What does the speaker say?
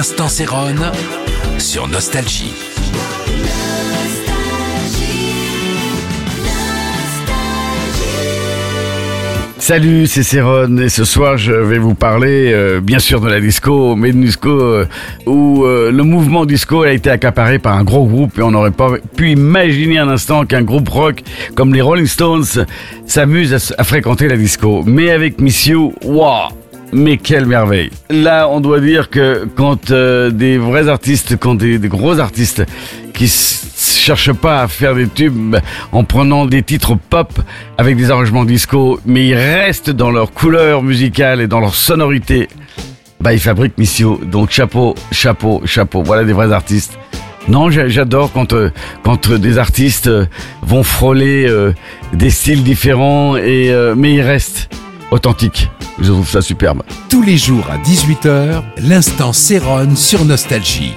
L'instant Céronne sur Nostalgie. Salut, c'est Céron et ce soir je vais vous parler euh, bien sûr de la disco, mais une disco euh, où euh, le mouvement disco a été accaparé par un gros groupe et on n'aurait pas pu imaginer un instant qu'un groupe rock comme les Rolling Stones s'amuse à fréquenter la disco. Mais avec Miss You, waouh mais quelle merveille Là, on doit dire que quand euh, des vrais artistes, quand des, gros artistes qui cherchent pas à faire des tubes en prenant des titres pop avec des arrangements disco, mais ils restent dans leur couleur musicale et dans leur sonorité, bah ils fabriquent Missio. Donc chapeau, chapeau, chapeau. Voilà des vrais artistes. Non, j'a- j'adore quand euh, euh, des artistes vont frôler des styles différents mais ils restent authentiques. Je trouve ça superbe. Tous les jours à 18h, l'instant Céronne sur Nostalgie.